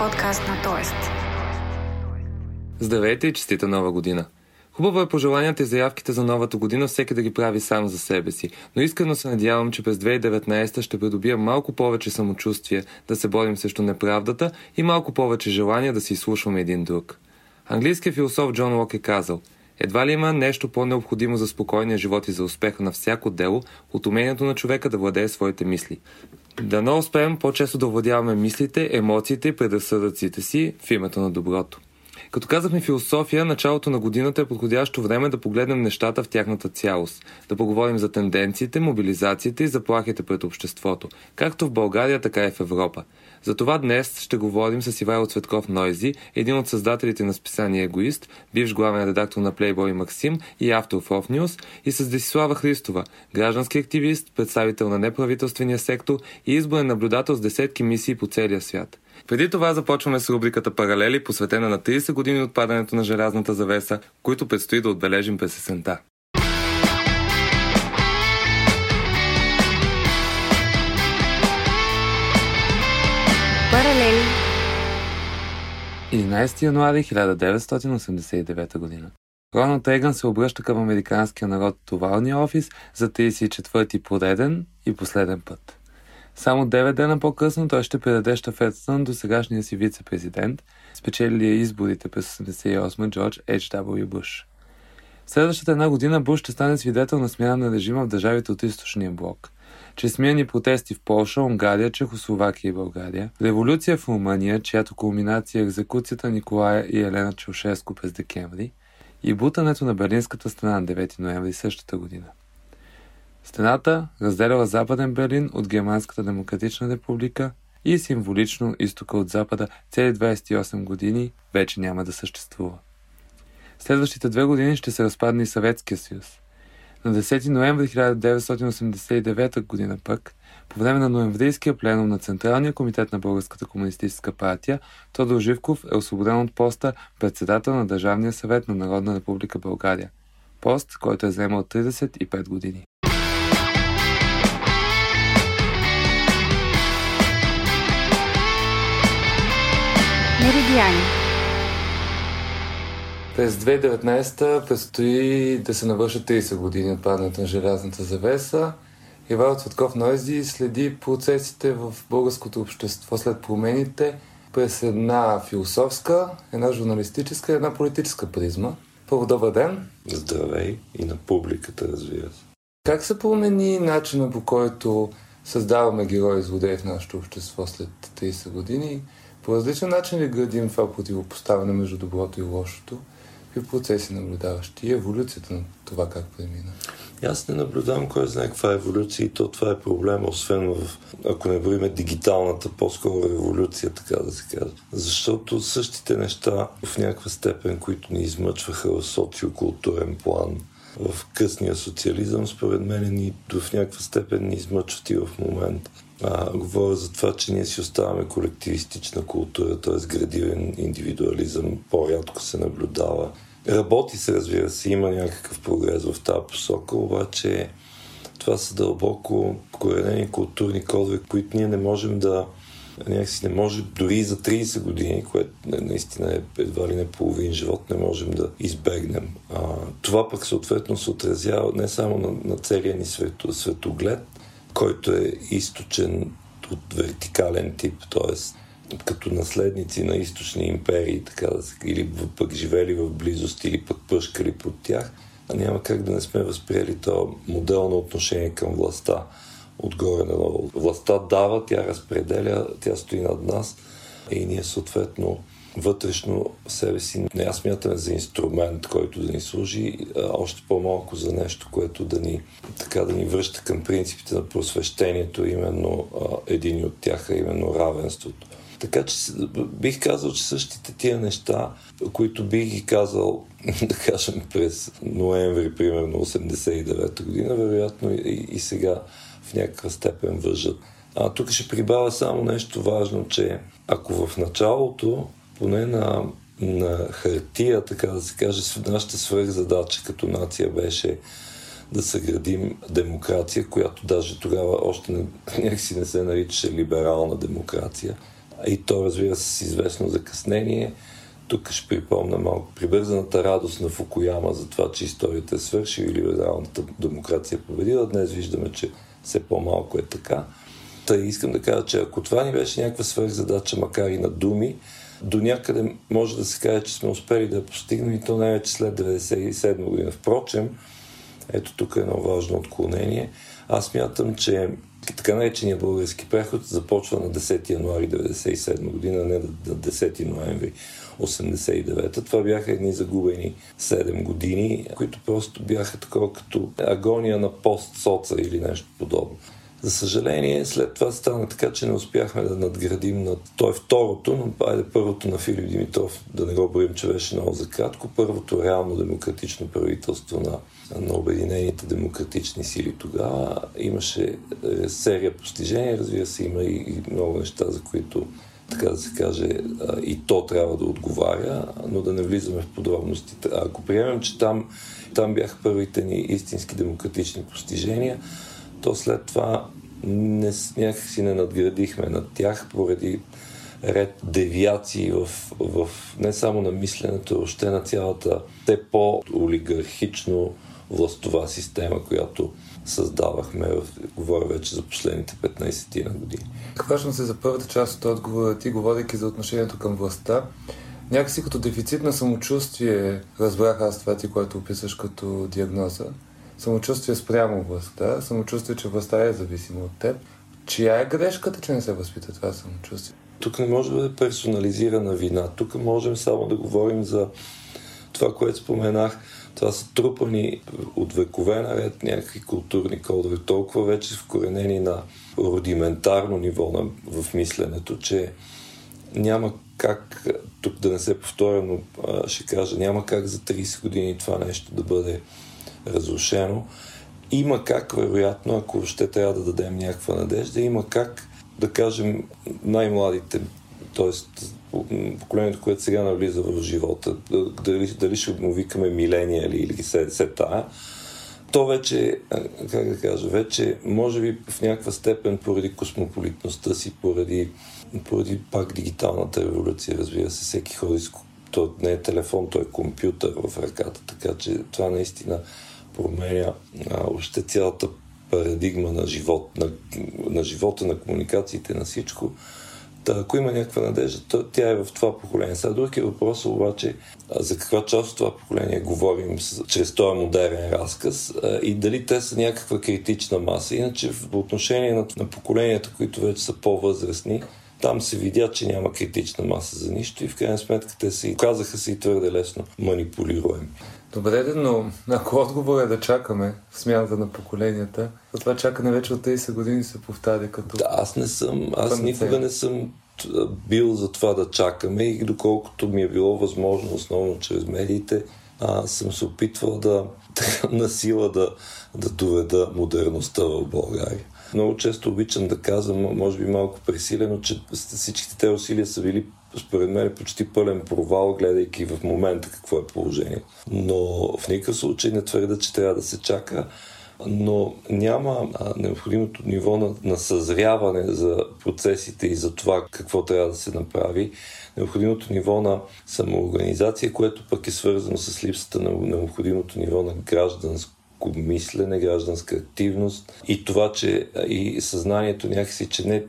подкаст на Тоест. Здравейте и честита нова година! Хубаво е пожеланията и заявките за новата година всеки да ги прави сам за себе си, но искрено се надявам, че през 2019 ще придобия малко повече самочувствие да се борим срещу неправдата и малко повече желание да си изслушваме един друг. Английският философ Джон Лок е казал Едва ли има нещо по-необходимо за спокойния живот и за успеха на всяко дело от умението на човека да владее своите мисли. Дано успеем по-често да владяваме мислите, емоциите и предразсъдъците си в името на доброто. Като казахме философия, началото на годината е подходящо време да погледнем нещата в тяхната цялост, да поговорим за тенденциите, мобилизациите и заплахите пред обществото, както в България, така и в Европа. Затова днес ще говорим с Ивайло Цветков Нойзи, един от създателите на списание Егоист, бивш главен редактор на Playboy Максим и автор в Off News, и с Десислава Христова, граждански активист, представител на неправителствения сектор и изборен наблюдател с десетки мисии по целия свят. Преди това започваме с рубриката Паралели, посветена на 30 години от падането на желязната завеса, които предстои да отбележим през есента. 11 януари 1989 година. Роналд Рейган се обръща към американския народ от овалния офис за 34-ти пореден и последен път. Само 9 дена по-късно той ще предаде щафетата на досегашния си вице-президент, спечелилия изборите през 88 Джордж H.W. Буш. Следващата една година Буш ще стане свидетел на смяна на режима в държавите от източния блок. Чрез смияни протести в Полша, Унгария, Чехословакия и България, революция в Румъния, чиято кулминация е екзекуцията Николая и Елена Чаушеско през декември, и бутането на Берлинската стена на 9 ноември същата година. Стената разделяла Западен Берлин от Германската демократична република и символично изтока от Запада цели 28 години вече няма да съществува. Следващите две години ще се разпадне и Съветския съюз. На 10 ноември 1989 година пък, по време на ноемврийския пленум на Централния комитет на Българската комунистическа партия, Тодор Живков е освободен от поста председател на Държавния съвет на Народна република България. Пост, който е заемал 35 години. Меридиани През 2019 предстои да се навършат 30 години от падането на желязната завеса. Ивайло Цветков Нойзи следи процесите в българското общество след промените през една философска, една журналистическа и една политическа призма. Първо, добър ден! Здравей и на публиката, разбира се. Как се промени начина по който създаваме герои злодеи в нашето общество след 30 години? По различен начин ли градим това противопоставяне между доброто и лошото? Какви процеси наблюдаваш ти? Еволюцията на това как премина? И Аз не наблюдавам кой знае каква е еволюция и то това е проблема, освен в, ако не броиме дигиталната, по-скоро революция, така да се каже. Защото същите неща в някаква степен, които ни измъчваха в социокултурен план, в късния социализъм, според мен ни в някаква степен ни измъчват и в момента. А, говоря за това, че ние си оставаме колективистична култура, т.е. градивен индивидуализъм по-рядко се наблюдава. Работи се, разбира се, има някакъв прогрес в тази посока, обаче това са дълбоко коренени културни кодове, които ние не можем да някакси не може дори за 30 години, което наистина е едва ли не половин живот, не можем да избегнем. А, това пък съответно се отразява не само на, на целия ни свето, светоглед, който е източен от вертикален тип, т.е. като наследници на източни империи, така да се, или пък живели в близост, или пък пъшкали под тях, а няма как да не сме възприели то модел на отношение към властта отгоре на ново. Властта дава, тя разпределя, тя стои над нас и ние съответно вътрешно себе си не я смятаме за инструмент, който да ни служи, а още по-малко за нещо, което да ни, така да ни връща към принципите на просвещението, именно а, един от тях, а именно равенството. Така че бих казал, че същите тия неща, които бих ги казал, да кажем, през ноември, примерно 89-та година, вероятно и, и сега в някаква степен въжат. А тук ще прибавя само нещо важно, че ако в началото, поне на, на хартия, така да се каже, нашата свръхзадача като нация беше да съградим демокрация, която даже тогава още не, някакси не се наричаше либерална демокрация. И то, разбира се, с известно закъснение. Тук ще припомня малко прибързаната радост на Фукуяма за това, че историята е свършила и либералната демокрация е победила. Днес виждаме, че все по-малко е така. Та искам да кажа, че ако това ни беше някаква свърхзадача, макар и на думи, до някъде може да се каже, че сме успели да постигнем и то най-вече след 1997 година. Впрочем, ето тук е едно важно отклонение. Аз мятам, че така наречения български преход започва на 10 януари 1997 година, не на 10 ноември 89-та. Това бяха едни загубени 7 години, които просто бяха такова като агония на пост-соца или нещо подобно. За съжаление, след това стана така, че не успяхме да надградим на... То е второто, но айде първото на Филип Димитров, да не го броим, че беше много за кратко. Първото реално демократично правителство на, на Обединените демократични сили тогава. Имаше е, серия постижения, разбира се, има и много неща, за които така да се каже, и то трябва да отговаря, но да не влизаме в подробностите. Ако приемем, че там, там бяха първите ни истински демократични постижения, то след това не, някакси не надградихме над тях поради ред девиации в, в не само на мисленето, още на цялата те по-олигархично властова система, която създавахме, говоря вече за последните 15 на години. Хващам се за първата част от отговора ти, говорейки за отношението към властта. Някакси като дефицит на самочувствие разбрах аз това ти, което описваш като диагноза самочувствие спрямо властта, самочувствие, че властта е зависима от теб. Чия е грешката, че не се възпита това самочувствие? Тук не може да бъде персонализирана вина. Тук можем само да говорим за това, което споменах. Това са трупани от векове наред някакви културни кодове, толкова вече вкоренени на рудиментарно ниво на, в мисленето, че няма как, тук да не се повторя, но ще кажа, няма как за 30 години това нещо да бъде разрушено. Има как, вероятно, ако ще трябва да дадем някаква надежда, има как, да кажем, най-младите, т.е. поколението, което сега навлиза в живота, дали, дали ще му викаме миления или се, се тая, то вече, как да кажа, вече може би в някаква степен поради космополитността си, поради, поради пак дигиталната революция, разбира се, всеки ходи с то не е телефон, то е компютър в ръката, така че това наистина променя а, още цялата парадигма на, живот, на, на живота, на комуникациите, на всичко. Та, ако има някаква надежда, то, тя е в това поколение. Сега друг е въпрос обаче за каква част от това поколение говорим с, чрез този модерен разказ а, и дали те са някаква критична маса. Иначе в отношение на, на поколенията, които вече са по-възрастни, там се видя, че няма критична маса за нищо и в крайна сметка те се казаха се и твърде лесно манипулируеми. Добре, но ако отговор е да чакаме в смяната на поколенията, то това чакане вече от 30 години се повтаря като... Да, аз не съм, аз никога не съм бил за това да чакаме и доколкото ми е било възможно, основно чрез медиите, а, съм се опитвал да на сила да, да доведа модерността в България. Много често обичам да казвам, може би малко пресилено, че всичките те усилия са били според мен е почти пълен провал, гледайки в момента какво е положение. Но в никакъв случай не твърда, че трябва да се чака но няма необходимото ниво на, на съзряване за процесите и за това какво трябва да се направи, необходимото ниво на самоорганизация, което пък е свързано с липсата на необходимото ниво на гражданско мислене, гражданска активност и това, че и съзнанието някакси, че не,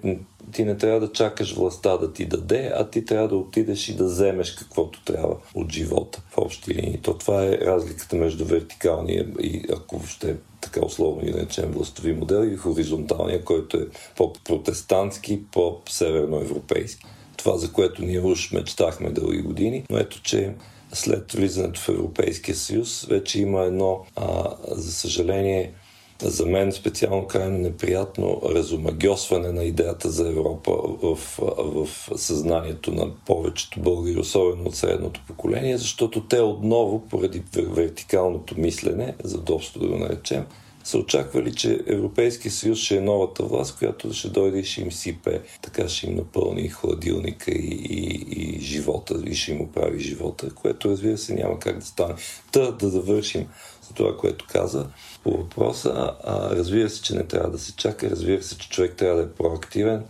ти не трябва да чакаш властта да ти даде, а ти трябва да отидеш и да вземеш каквото трябва от живота в общи линии. То това е разликата между вертикалния и ако ще така условно и наречем властови модел и хоризонталния, който е по-протестантски, по-северноевропейски. Това, за което ние уж мечтахме дълги години, но ето, че след влизането в Европейския съюз вече има едно, а, за съжаление, за мен специално крайно неприятно разумагьосване на идеята за Европа в, в съзнанието на повечето българи, особено от средното поколение, защото те отново, поради вертикалното мислене, за да го наречем, са очаквали, че Европейския съюз ще е новата власт, която ще дойде и ще им сипе, така ще им напълни хладилника и, и, и живота, и ще им оправи живота, което разбира се няма как да стане. Та да завършим за това, което каза по въпроса. А, разбира се, че не трябва да се чака, разбира се, че човек трябва да е проактивен,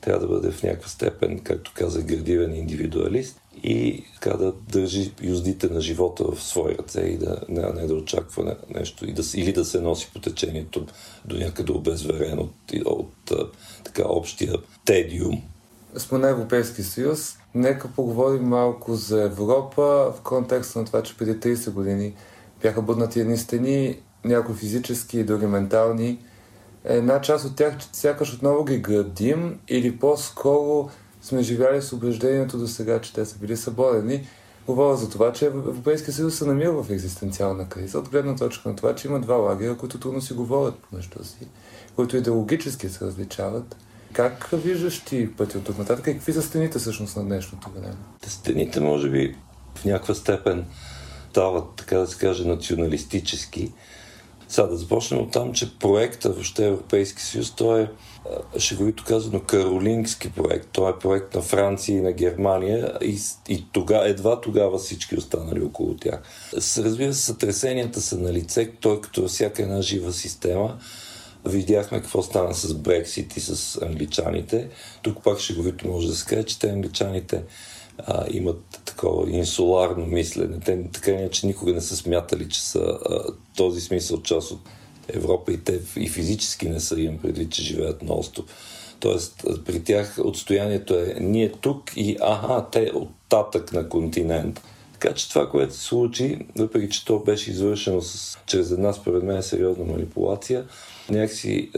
трябва да бъде в някаква степен, както каза, градивен индивидуалист и така да държи юздите на живота в свои ръце и да не, не да очаква нещо и да, или да се носи по течението до някъде обезверен от, от, така общия тедиум. Спомена Европейски съюз. Нека поговорим малко за Европа в контекста на това, че преди 30 години бяха буднати едни стени, някои физически и други ментални. Една част от тях сякаш отново ги градим или по-скоро сме живяли с убеждението до сега, че те са били съборени. Говоря за това, че Европейския съюз се намира в екзистенциална криза, от гледна точка на това, че има два лагера, които трудно си говорят помежду си, които идеологически се различават. Как виждаш ти пътя от тук нататък какви са стените всъщност на днешното време? Стените, може би, в някаква степен стават, така да се каже, националистически. Сега да започнем от там, че проекта въобще Европейски съюз, той е шеговито казано, каролингски проект. Той е проект на Франция и на Германия и, и тога, едва тогава всички останали около тях. Разбира се, сътресенията са на лице, той като всяка една жива система. Видяхме какво стана с Брексит и с англичаните. Тук пак шеговито може да се каже, че те англичаните а, имат такова инсуларно мислене. Те така не, че никога не са смятали, че са а, този смисъл част от Европа и те и физически не са, имам предвид, че живеят на остров. Тоест, при тях отстоянието е ние тук и аха, те оттатък на континент. Така че това, което се случи, въпреки че то беше извършено с, чрез една, според мен, сериозна манипулация, някакси,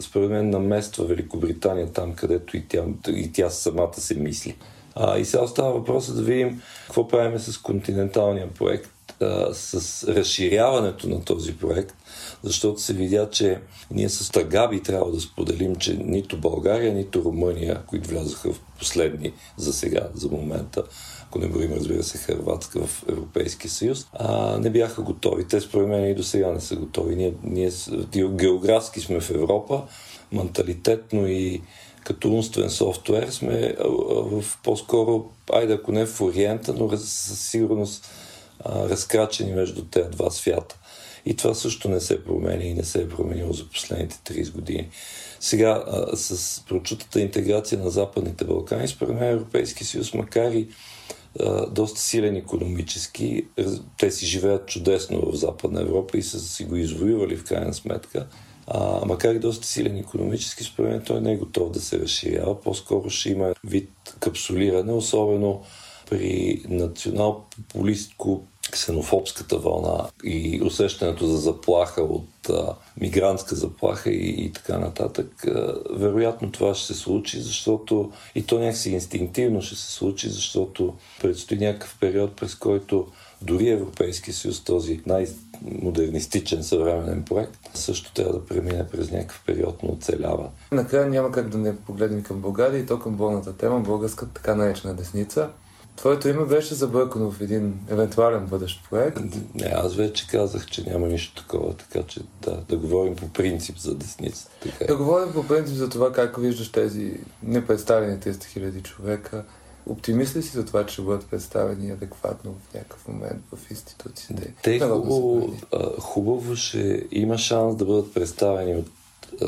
според мен, намества Великобритания там, където и тя, и тя самата се мисли. А, и сега остава въпроса да видим какво правим с континенталния проект, а, с разширяването на този проект, защото се видя, че ние с Тагаби трябва да споделим, че нито България, нито Румъния, които влязаха в последни за сега, за момента, ако не броим, разбира се, Хрватска в Европейския съюз, а, не бяха готови. Те, според мен, и до сега не са готови. Ние, ние географски сме в Европа, менталитетно и като умствен софтуер сме в по-скоро, айде ако не в Ориента, но със сигурност разкрачени между тези два свята. И това също не се променя и не се е променило за последните 30 години. Сега, с прочутата интеграция на Западните Балкани, според мен Европейски съюз, макар и доста силен економически, те си живеят чудесно в Западна Европа и са си го извоювали в крайна сметка. А, макар и доста силен економически, според мен той не е готов да се разширява. По-скоро ще има вид капсулиране, особено при национал-популистко ксенофобската вълна и усещането за заплаха от а, мигрантска заплаха и, и така нататък, а, вероятно това ще се случи, защото и то някакси инстинктивно ще се случи, защото предстои някакъв период, през който дори Европейския съюз, този най-модернистичен съвременен проект, също трябва да премине през някакъв период на оцелява. Накрая няма как да не погледнем към България и то към болната тема, българска така наречена десница. Твоето име беше забъркано в един евентуален бъдещ проект. Не, аз вече казах, че няма нищо такова, така че да, да говорим по принцип за десница. Така. Е. Да говорим по принцип за това как виждаш тези непредставени 300 000 човека. Оптимист ли си за това, че бъдат представени адекватно в някакъв момент в институциите? Те хубаво, хубаво ще има шанс да бъдат представени от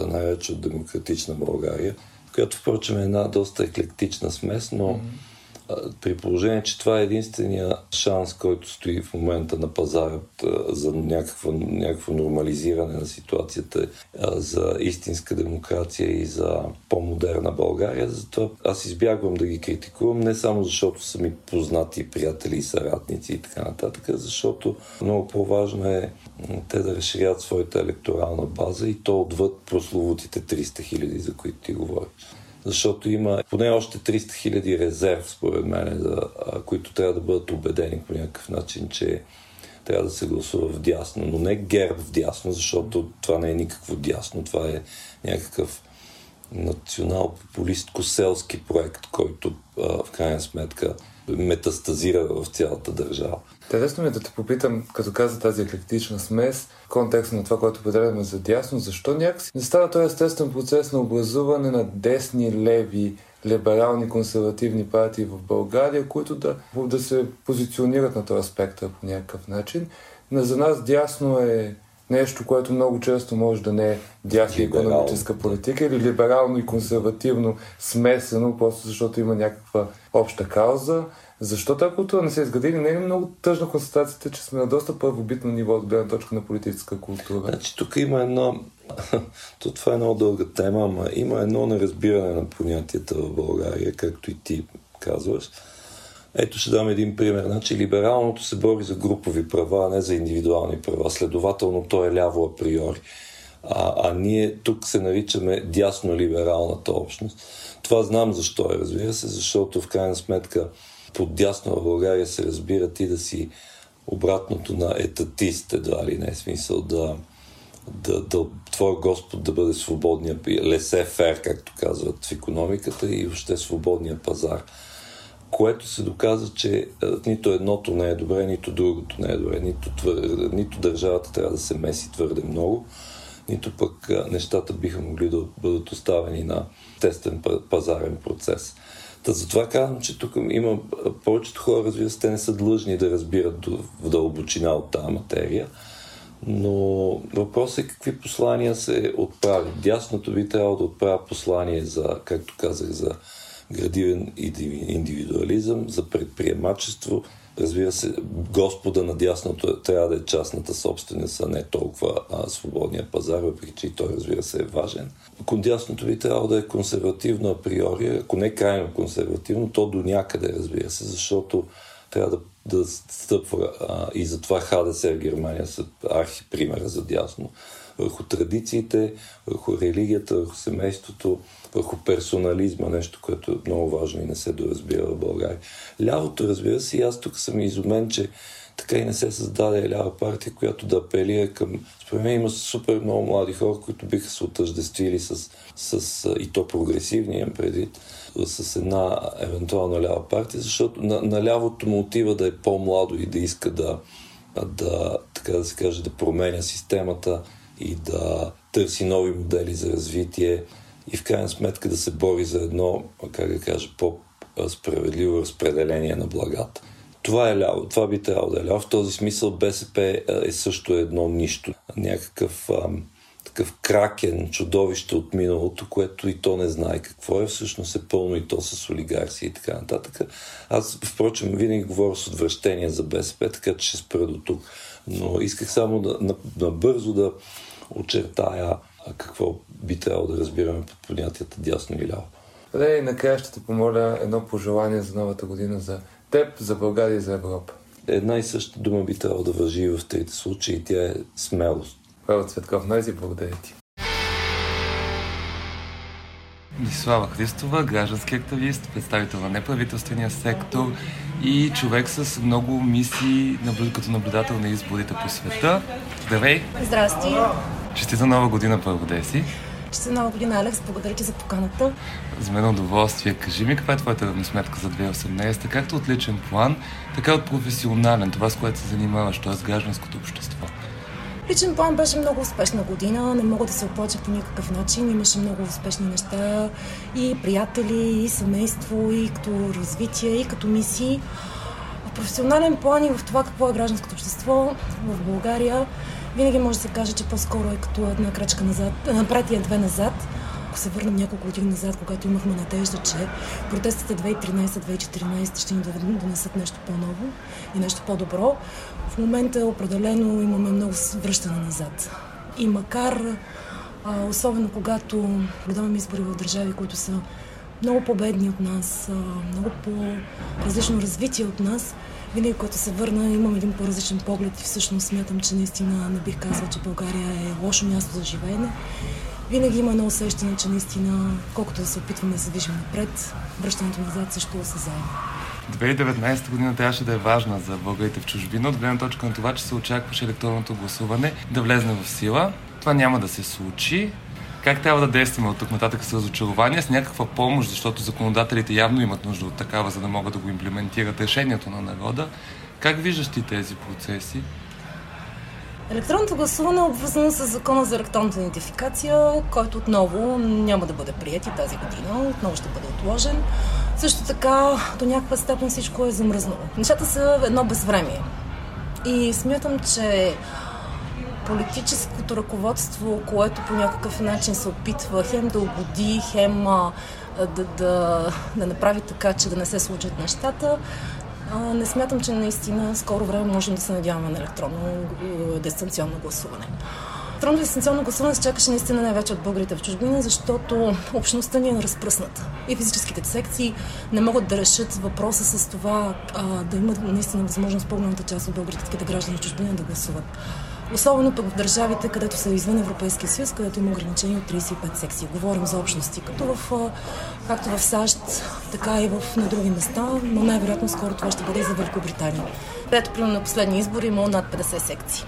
най-вече от Демократична България, която впрочем е една доста еклектична смес, но mm-hmm при положение, че това е единствения шанс, който стои в момента на пазара за някакво, някакво нормализиране на ситуацията, за истинска демокрация и за по-модерна България. Затова аз избягвам да ги критикувам, не само защото са ми познати приятели и съратници и така нататък, защото много по-важно е те да разширят своята електорална база и то отвъд прословутите 300 хиляди, за които ти говориш защото има поне още 300 хиляди резерв, според мен, за, които трябва да бъдат убедени по някакъв начин, че трябва да се гласува в дясно, но не герб в дясно, защото това не е никакво дясно, това е някакъв национал-популистко-селски проект, който а, в крайна сметка метастазира в цялата държава. Интересно ми е да те попитам, като каза тази еклектична смес, в контекста на това, което определяме за дясно, защо някакси не става този естествен процес на образуване на десни, леви, либерални, консервативни партии в България, които да, да се позиционират на този спектър по някакъв начин. Но за нас дясно е нещо, което много често може да не е дясна економическа политика или либерално и консервативно смесено, просто защото има някаква обща кауза. Защо тази култура не се изгради? Не е много тъжна констатацията, че сме на доста първобитно ниво от гледна точка на политическа култура. Значи, тук има едно... То това е много дълга тема, ама има едно неразбиране на понятията в България, както и ти казваш. Ето ще дам един пример. Значи, либералното се бори за групови права, а не за индивидуални права. Следователно, то е ляво априори. А, а ние тук се наричаме дясно-либералната общност. Това знам защо е, разбира се, защото в крайна сметка под дясно в България се разбира ти да си обратното на етатист, едва ли не, смисъл да, да, да твой Господ да бъде свободния, лесе фер, както казват в економиката и въобще свободния пазар което се доказа, че нито едното не е добре, нито другото не е добре, нито, твър... нито държавата трябва да се меси твърде много, нито пък нещата биха могли да бъдат оставени на тестен пазарен процес. Та затова казвам, че тук има повечето хора, разбира се, те не са длъжни да разбират в дълбочина от тази материя, но въпросът е какви послания се отправят. Дясното би трябвало да отправя послание за, както казах, за градивен индивидуализъм, за предприемачество. Разбира се, Господа на дясното трябва да е частната собственост, а не толкова а, свободния пазар, въпреки че и той, разбира се, е важен. Ако дясното ви трябва да е консервативно априори, ако не крайно консервативно, то до някъде, разбира се, защото трябва да, да стъпва а, и затова ХДС в Германия са архи примера за дясно върху традициите, върху религията, върху семейството, върху персонализма, нещо, което е много важно и не се доразбира в България. Лявото, разбира се, и аз тук съм изумен, че така и не се създаде лява партия, която да апелира към... Според мен има супер много млади хора, които биха се отъждествили с, с и то прогресивни, имам предвид, с една евентуална лява партия, защото на, на лявото му отива да е по-младо и да иска да, да, така да се каже, да променя системата и да търси нови модели за развитие и в крайна сметка да се бори за едно, как да кажа, по-справедливо разпределение на благата. Това е ляво, това би трябвало да е ляво. В този смисъл БСП е също едно нищо. Някакъв ам, такъв кракен, чудовище от миналото, което и то не знае какво е, всъщност е пълно и то с олигарси и така нататък. Аз, впрочем, винаги говоря с отвращение за БСП, така че ще спра до тук. Но исках само да, набързо да очертая какво би трябвало да разбираме под понятията дясно и ляво. Да, и накрая ще те помоля едно пожелание за новата година за теб, за България и за Европа. Една и съща дума би трябвало да въжи в трите случаи. Тя е смелост. Павел Цветков, най-зи благодаря ти. Слава Христова, граждански активист, представител на неправителствения сектор и човек с много мисии като наблюдател на изборите по света. Здравей! Здрасти! Честита нова година, първо си! Честита нова година, Алекс. Благодаря ти за поканата. За мен удоволствие. Кажи ми каква е твоята равносметка за 2018, както от личен план, така и от професионален, това с което се занимаваш, т.е. гражданското общество. Личен план беше много успешна година. Не мога да се оплача по никакъв начин. Имаше много успешни неща. И приятели, и семейство, и като развитие, и като мисии. В професионален план и в това какво е гражданското общество в България винаги може да се каже, че по-скоро е като една крачка назад, напред и две назад. Ако се върнем няколко години назад, когато имахме надежда, че протестите 2013-2014 ще ни донесат нещо по-ново и нещо по-добро, в момента определено имаме много връщане назад. И макар, а, особено когато гледаме избори в държави, които са много по-бедни от нас, много по-различно развитие от нас, винаги, когато се върна, имам един по-различен поглед и всъщност смятам, че наистина не бих казала, че България е лошо място за живеене. Винаги има едно усещане, че наистина, колкото да се опитваме да се движим напред, връщането назад също е осъзаемо. 2019 година трябваше да е важна за българите в чужбина, от гледна точка на това, че се очакваше електронното гласуване да влезне в сила. Това няма да се случи. Как трябва да действаме от тук нататък с разочарование, с някаква помощ, защото законодателите явно имат нужда от такава, за да могат да го имплементират решението на народа. Как виждаш ти тези процеси? Електронното гласуване е обвързано с закона за електронната идентификация, който отново няма да бъде прият и тази година, отново ще бъде отложен. Също така, до някаква степен всичко е замръзнало. Нещата са едно безвремие. И смятам, че политическото ръководство, което по някакъв начин се опитва хем да угоди, хем да, да, да направи така, че да не се случат нещата, не смятам, че наистина скоро време можем да се надяваме на електронно дистанционно гласуване. Електронно дистанционно гласуване се чакаше наистина най-вече от българите в чужбина, защото общността ни е разпръсната. И физическите секции не могат да решат въпроса с това а, да имат наистина възможност по-голямата част от българските граждани в чужбина да гласуват. Особено пък в държавите, където са извън Европейския съюз, където има ограничение от 35 секции. Говорим за общности, като в, както в САЩ, така и в, на други места, но най-вероятно скоро това ще бъде и за Великобритания. Ето, примерно на последни избори има над 50 секции.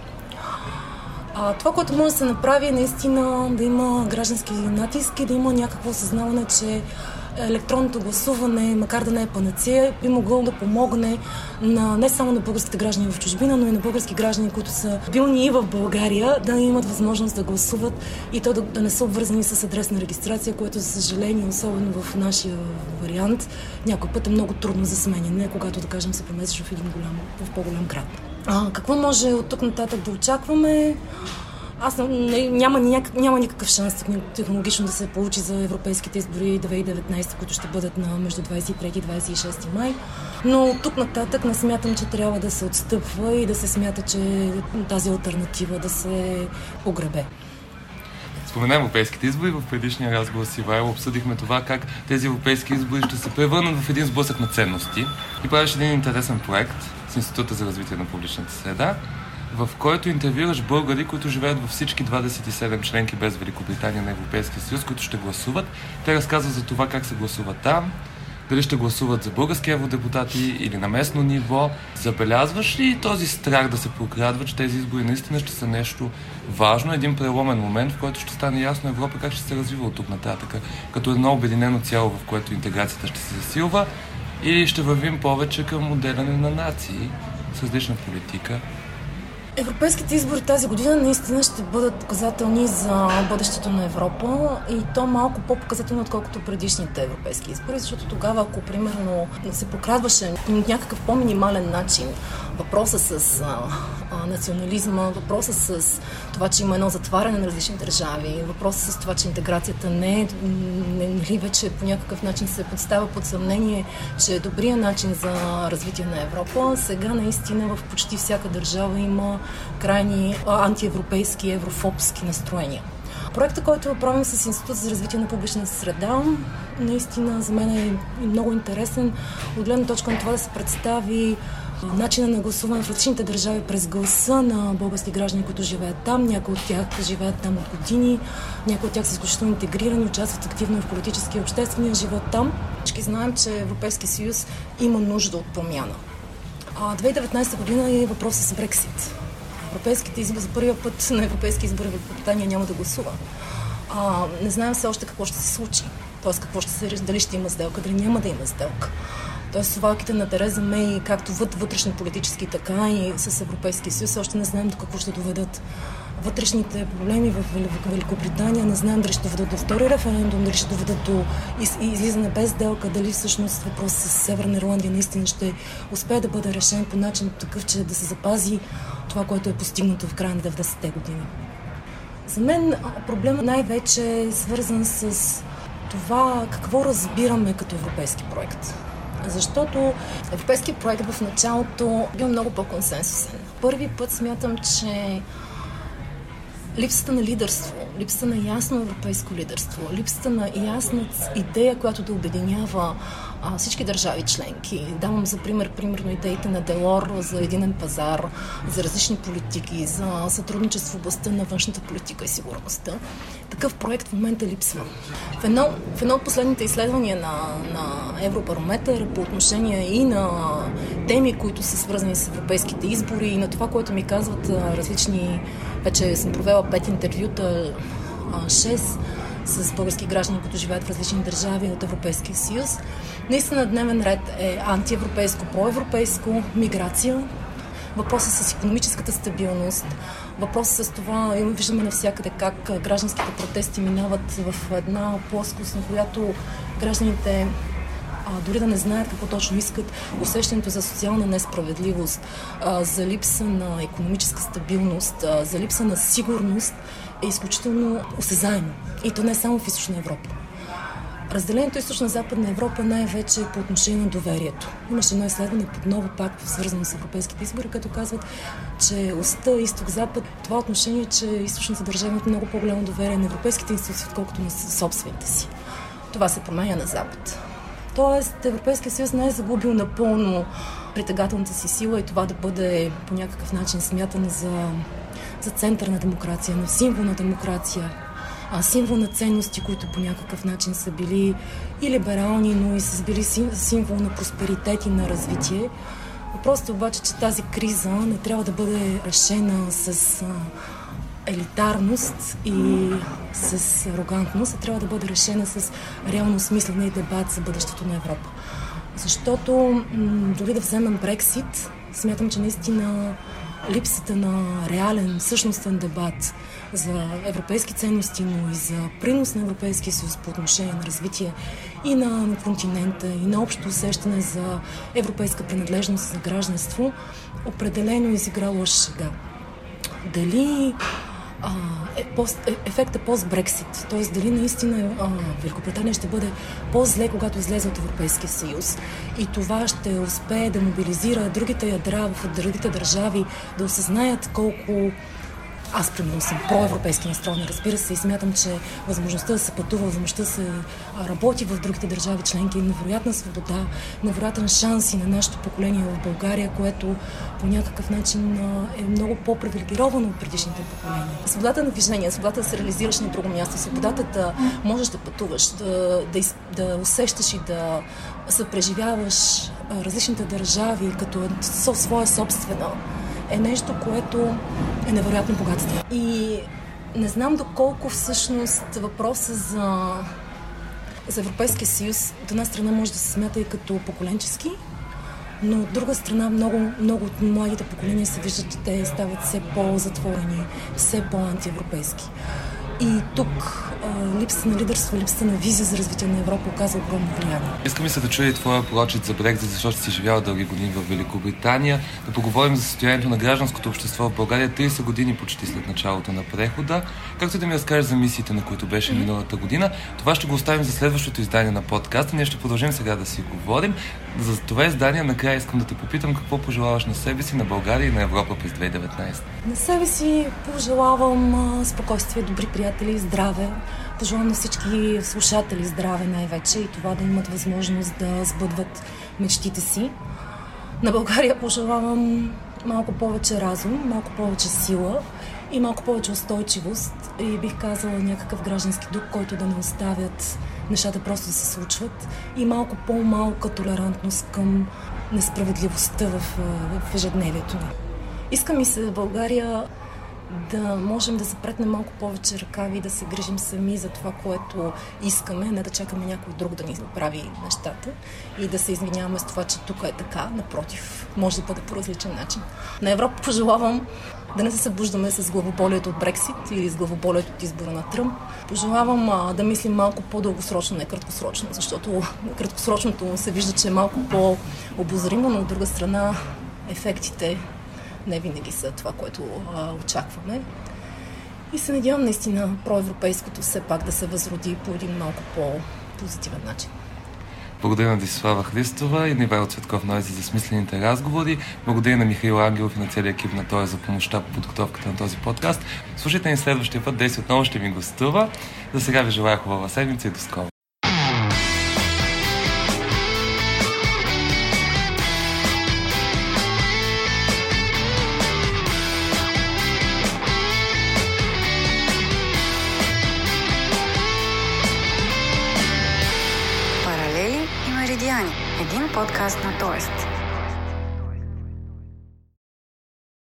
А, това, което може да се направи е наистина да има граждански натиск и да има някакво осъзнаване, че електронното гласуване, макар да не е панацея, би могло да помогне на, не само на българските граждани в чужбина, но и на български граждани, които са билни и в България, да имат възможност да гласуват и то да, да не са обвързани с адресна регистрация, което, за съжаление, особено в нашия вариант, някой път е много трудно за сменяне, когато, да кажем, се преместиш в един голям, в по-голям град. А, какво може от тук нататък да очакваме? Аз няма, няк, няма никакъв шанс технологично да се получи за европейските избори 2019, които ще бъдат на между 23 и 26 май. Но тук нататък не смятам, че трябва да се отстъпва и да се смята, че тази альтернатива да се погребе. Спомена европейските избори. В предишния разговор с Ивайло обсъдихме това как тези европейски избори ще се превърнат в един сблъсък на ценности. И правиш един интересен проект с Института за развитие на публичната среда, в който интервюраш българи, които живеят във всички 27 членки без Великобритания на Европейския съюз, които ще гласуват. Те разказват за това как се гласува там, дали ще гласуват за български евродепутати или на местно ниво. Забелязваш ли този страх да се прокрадва, че тези избори наистина ще са нещо важно, един преломен момент, в който ще стане ясно Европа как ще се развива от тук нататък, като едно обединено цяло, в което интеграцията ще се засилва, или ще вървим повече към отделяне на нации с различна политика, Европейските избори тази година наистина ще бъдат показателни за бъдещето на Европа и то малко по-показателно, отколкото предишните европейски избори, защото тогава, ако примерно се прокрадваше някакъв по-минимален начин въпроса с а, а, национализма, въпроса с това, че има едно затваряне на различни държави, въпроса с това, че интеграцията не е, нали, вече по някакъв начин се подстава под съмнение, че е добрия начин за развитие на Европа. Сега наистина в почти всяка държава има крайни антиевропейски, еврофобски настроения. Проектът, който правим с Институт за развитие на публичната среда, наистина за мен е много интересен от гледна точка на това да се представи начина на гласуване в различните държави през гласа на български граждани, които живеят там. Някои от тях живеят там от години, някои от тях са изключително интегрирани, участват активно в политически и обществения живот там. Всички знаем, че Европейски съюз има нужда от промяна. 2019 година е въпросът с Брексит. Европейските избори за първия път на европейски избори в Великобритания няма да гласува. А, не знаем все още какво ще се случи. Тоест какво ще се дали ще има сделка, дали няма да има сделка. Тоест, совалките на Тереза Мей, както вътрешно политически, така и с Европейския съюз, още не знаем до какво ще доведат вътрешните проблеми в Великобритания. Не знаем дали ще доведат до втори референдум, дали ще доведат до излизане без делка, дали всъщност въпрос с Северна Ирландия наистина ще успее да бъде решен по начин такъв, че да се запази това, което е постигнато в края на 90-те години. За мен проблемът най-вече е свързан с това какво разбираме като европейски проект. Защото европейският проект в началото бил много по-консенсусен. Първи път смятам, че липсата на лидерство липсата на ясно европейско лидерство, липсата на ясна идея, която да обединява а, всички държави членки. Давам за пример, примерно, идеите на Делор за единен пазар, за различни политики, за сътрудничество в областта на външната политика и сигурността. Такъв проект в момента липсва. В едно, в едно от последните изследвания на, на Евробарометър по отношение и на теми, които са свързани с европейските избори и на това, което ми казват различни... Вече съм провела пет интервюта, шест с български граждани, които живеят в различни държави от Европейския съюз. Наистина дневен ред е антиевропейско, проевропейско, миграция, въпроса с економическата стабилност, въпроса с това, виждаме навсякъде как гражданските протести минават в една плоскост, на която гражданите дори да не знаят какво точно искат, усещането за социална несправедливост, за липса на економическа стабилност, за липса на сигурност е изключително осезаемо. И то не е само в Източна Европа. Разделението източна-западна Европа най-вече по отношение на доверието. Имаше едно изследване подново пак свързано с европейските избори, като казват, че оста изток-запад, това отношение, че източните държави имат много по-голямо доверие на европейските институции, отколкото на собствените си. Това се променя на Запад. Тоест, Европейския съюз не е загубил напълно притегателната си сила и това да бъде по някакъв начин смятано за, за център на демокрация, на символ на демокрация, а, символ на ценности, които по някакъв начин са били и либерални, но и са били символ на просперитет и на развитие. Въпросът е обаче, че тази криза не трябва да бъде решена с елитарност и с арогантност, а трябва да бъде решена с реално смислене и дебат за бъдещето на Европа. Защото дори да вземем Брексит, смятам, че наистина липсата на реален, същностен дебат за европейски ценности, но и за принос на Европейския съюз по отношение на развитие и на континента, и на общо усещане за европейска принадлежност за гражданство, определено изигра лош шега. Дали е, пост, е, ефекта пост-Брексит. Т.е. дали наистина а, Великобритания ще бъде по-зле, когато излезе от Европейския съюз. И това ще успее да мобилизира другите ядра в другите държави, да осъзнаят колко аз, примерно, съм проевропейски настроена, разбира се, и смятам, че възможността да се пътува, възможността да се работи в другите държави членки е невероятна свобода, невероятен шанс и на нашето поколение в България, което по някакъв начин е много по-привилегировано от предишните поколения. Свободата на движение, свободата да се реализираш на друго място, свободата да можеш да пътуваш, да, да, да усещаш и да съпреживяваш различните държави като своя собствена е нещо, което е невероятно богатство. И не знам доколко всъщност въпроса за, за Европейския съюз от една страна може да се смята и като поколенчески, но от друга страна много, много от младите поколения се виждат, че те стават все по-затворени, все по-антиевропейски. И тук липсата на лидерство, липсата на визия за развитие на Европа оказа огромно влияние. Искам се да чуя и твоя прочит за Брекзит, защото си живяла дълги години в Великобритания. Да поговорим за състоянието на гражданското общество в България 30 години почти след началото на прехода. Както да ми разкажеш за мисиите, на които беше миналата година. Това ще го оставим за следващото издание на подкаста. Ние ще продължим сега да си говорим. За това издание накрая искам да те попитам какво пожелаваш на себе си, на България и на Европа през 2019. На себе си пожелавам спокойствие, добри приятели, здраве, Пожелавам на всички слушатели здраве най-вече и това да имат възможност да сбъдват мечтите си. На България пожелавам малко повече разум, малко повече сила и малко повече устойчивост и бих казала някакъв граждански дух, който да не оставят нещата просто да се случват и малко по-малка толерантност към несправедливостта в, в ежедневието ни. Иска ми се България да можем да запретнем малко повече ръкави и да се грижим сами за това, което искаме, не да чакаме някой друг да ни направи нещата и да се извиняваме с това, че тук е така. Напротив, може да бъде по различен начин. На Европа пожелавам да не се събуждаме с главоболието от Брексит или с главоболието от избора на Тръмп. Пожелавам а, да мислим малко по-дългосрочно, не краткосрочно, защото краткосрочното се вижда, че е малко по-обозримо, но от друга страна ефектите не винаги са това, което а, очакваме. И се надявам наистина проевропейското все пак да се възроди по един малко по-позитивен начин. Благодаря на Дисислава Христова и на Ивайло Цветков Нойзи за смислените разговори. Благодаря на Михаил Ангелов и на целия екип на Той за помощта по подготовката на този подкаст. Слушайте ни следващия път, Деси отново ще ми гостува. За сега ви желая хубава седмица и до скоро. Подкаст на Тоест.